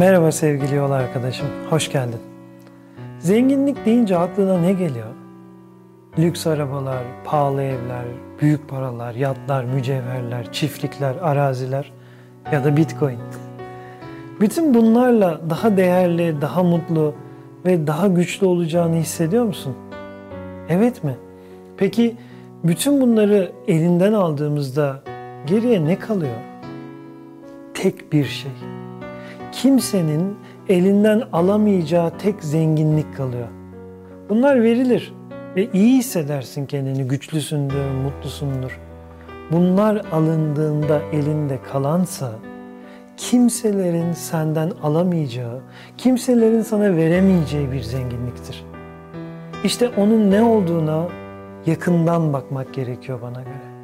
Merhaba sevgili yol arkadaşım, hoş geldin. Zenginlik deyince aklına ne geliyor? Lüks arabalar, pahalı evler, büyük paralar, yatlar, mücevherler, çiftlikler, araziler ya da bitcoin. Bütün bunlarla daha değerli, daha mutlu ve daha güçlü olacağını hissediyor musun? Evet mi? Peki bütün bunları elinden aldığımızda geriye ne kalıyor? Tek bir şey kimsenin elinden alamayacağı tek zenginlik kalıyor. Bunlar verilir ve iyi hissedersin kendini, güçlüsündür, mutlusundur. Bunlar alındığında elinde kalansa kimselerin senden alamayacağı, kimselerin sana veremeyeceği bir zenginliktir. İşte onun ne olduğuna yakından bakmak gerekiyor bana göre.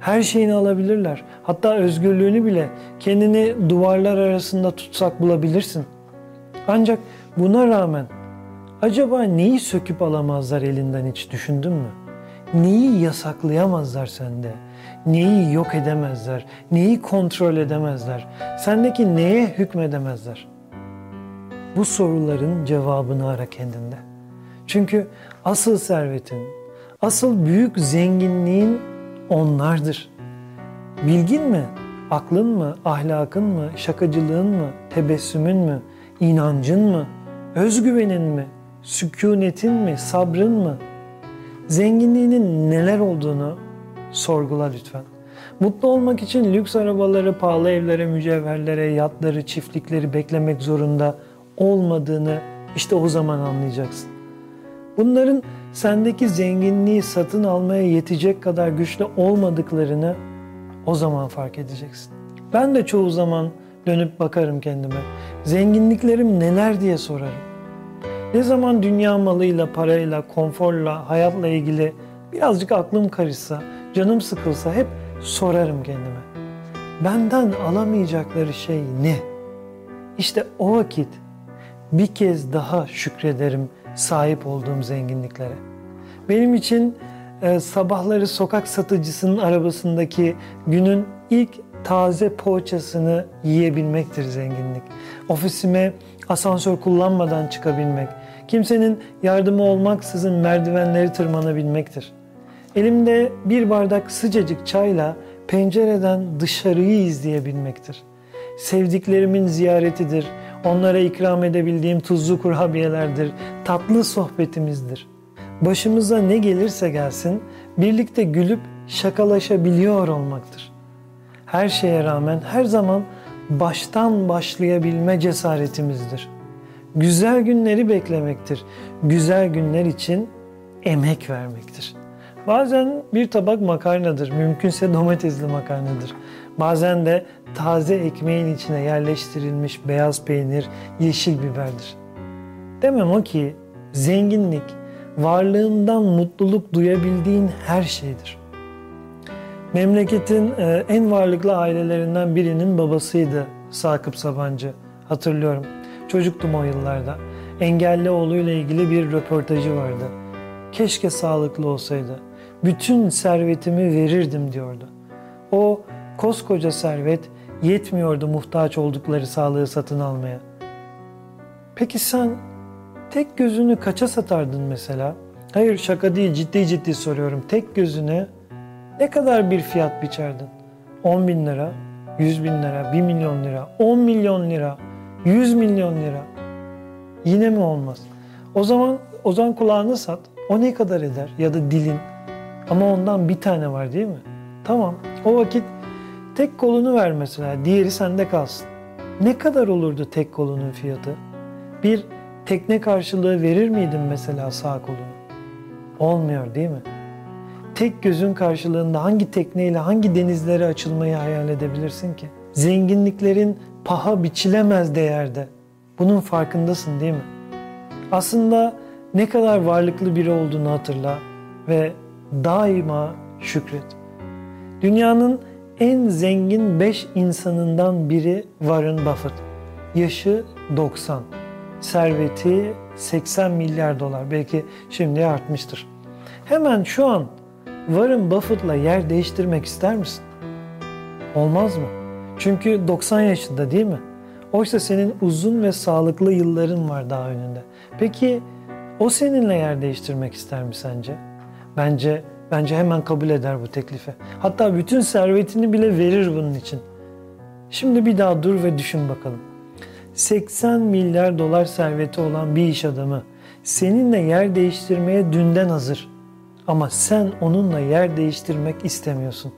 Her şeyini alabilirler. Hatta özgürlüğünü bile kendini duvarlar arasında tutsak bulabilirsin. Ancak buna rağmen acaba neyi söküp alamazlar elinden hiç düşündün mü? Neyi yasaklayamazlar sende? Neyi yok edemezler? Neyi kontrol edemezler? Sendeki neye hükmedemezler? Bu soruların cevabını ara kendinde. Çünkü asıl servetin, asıl büyük zenginliğin onlardır. Bilgin mi, aklın mı, ahlakın mı, şakacılığın mı, tebessümün mü, inancın mı, özgüvenin mi, sükunetin mi, sabrın mı? Zenginliğinin neler olduğunu sorgula lütfen. Mutlu olmak için lüks arabaları, pahalı evlere, mücevherlere, yatları, çiftlikleri beklemek zorunda olmadığını işte o zaman anlayacaksın. Bunların sendeki zenginliği satın almaya yetecek kadar güçlü olmadıklarını o zaman fark edeceksin. Ben de çoğu zaman dönüp bakarım kendime. Zenginliklerim neler diye sorarım. Ne zaman dünya malıyla, parayla, konforla, hayatla ilgili birazcık aklım karışsa, canım sıkılsa hep sorarım kendime. Benden alamayacakları şey ne? İşte o vakit bir kez daha şükrederim sahip olduğum zenginliklere. Benim için e, sabahları sokak satıcısının arabasındaki günün ilk taze poğaçasını yiyebilmektir zenginlik. Ofisime asansör kullanmadan çıkabilmek, kimsenin yardımı olmaksızın merdivenleri tırmanabilmektir. Elimde bir bardak sıcacık çayla pencereden dışarıyı izleyebilmektir. Sevdiklerimin ziyaretidir, onlara ikram edebildiğim tuzlu kurabiyelerdir, tatlı sohbetimizdir. Başımıza ne gelirse gelsin birlikte gülüp şakalaşabiliyor olmaktır. Her şeye rağmen her zaman baştan başlayabilme cesaretimizdir. Güzel günleri beklemektir. Güzel günler için emek vermektir. Bazen bir tabak makarnadır, mümkünse domatesli makarnadır. Bazen de taze ekmeğin içine yerleştirilmiş beyaz peynir, yeşil biberdir. Demem o ki zenginlik, varlığından mutluluk duyabildiğin her şeydir. Memleketin e, en varlıklı ailelerinden birinin babasıydı Sakıp Sabancı. Hatırlıyorum. Çocuktum o yıllarda. Engelli oğluyla ilgili bir röportajı vardı. Keşke sağlıklı olsaydı. Bütün servetimi verirdim diyordu. O koskoca servet yetmiyordu muhtaç oldukları sağlığı satın almaya. Peki sen tek gözünü kaça satardın mesela? Hayır şaka değil ciddi ciddi soruyorum. Tek gözüne ne kadar bir fiyat biçerdin? 10 bin lira, 100 bin lira, 1 milyon lira, 10 milyon lira, 100 milyon lira. Yine mi olmaz? O zaman o zaman kulağını sat. O ne kadar eder? Ya da dilin. Ama ondan bir tane var değil mi? Tamam. O vakit tek kolunu ver mesela. Diğeri sende kalsın. Ne kadar olurdu tek kolunun fiyatı? Bir tekne karşılığı verir miydin mesela sağ kolunu? Olmuyor değil mi? Tek gözün karşılığında hangi tekneyle hangi denizlere açılmayı hayal edebilirsin ki? Zenginliklerin paha biçilemez değerde. Bunun farkındasın değil mi? Aslında ne kadar varlıklı biri olduğunu hatırla ve daima şükret. Dünyanın en zengin 5 insanından biri Warren Buffett. Yaşı 90. Serveti 80 milyar dolar. Belki şimdi artmıştır. Hemen şu an Warren Buffett'la yer değiştirmek ister misin? Olmaz mı? Çünkü 90 yaşında değil mi? Oysa senin uzun ve sağlıklı yılların var daha önünde. Peki o seninle yer değiştirmek ister mi sence? Bence bence hemen kabul eder bu teklifi. Hatta bütün servetini bile verir bunun için. Şimdi bir daha dur ve düşün bakalım. 80 milyar dolar serveti olan bir iş adamı seninle yer değiştirmeye dünden hazır. Ama sen onunla yer değiştirmek istemiyorsun.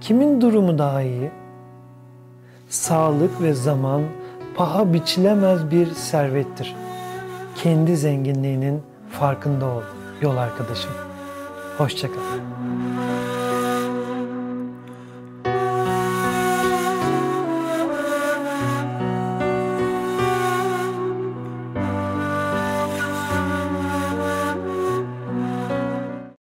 Kimin durumu daha iyi? Sağlık ve zaman paha biçilemez bir servettir. Kendi zenginliğinin farkında ol yol arkadaşım. Hoşçakal.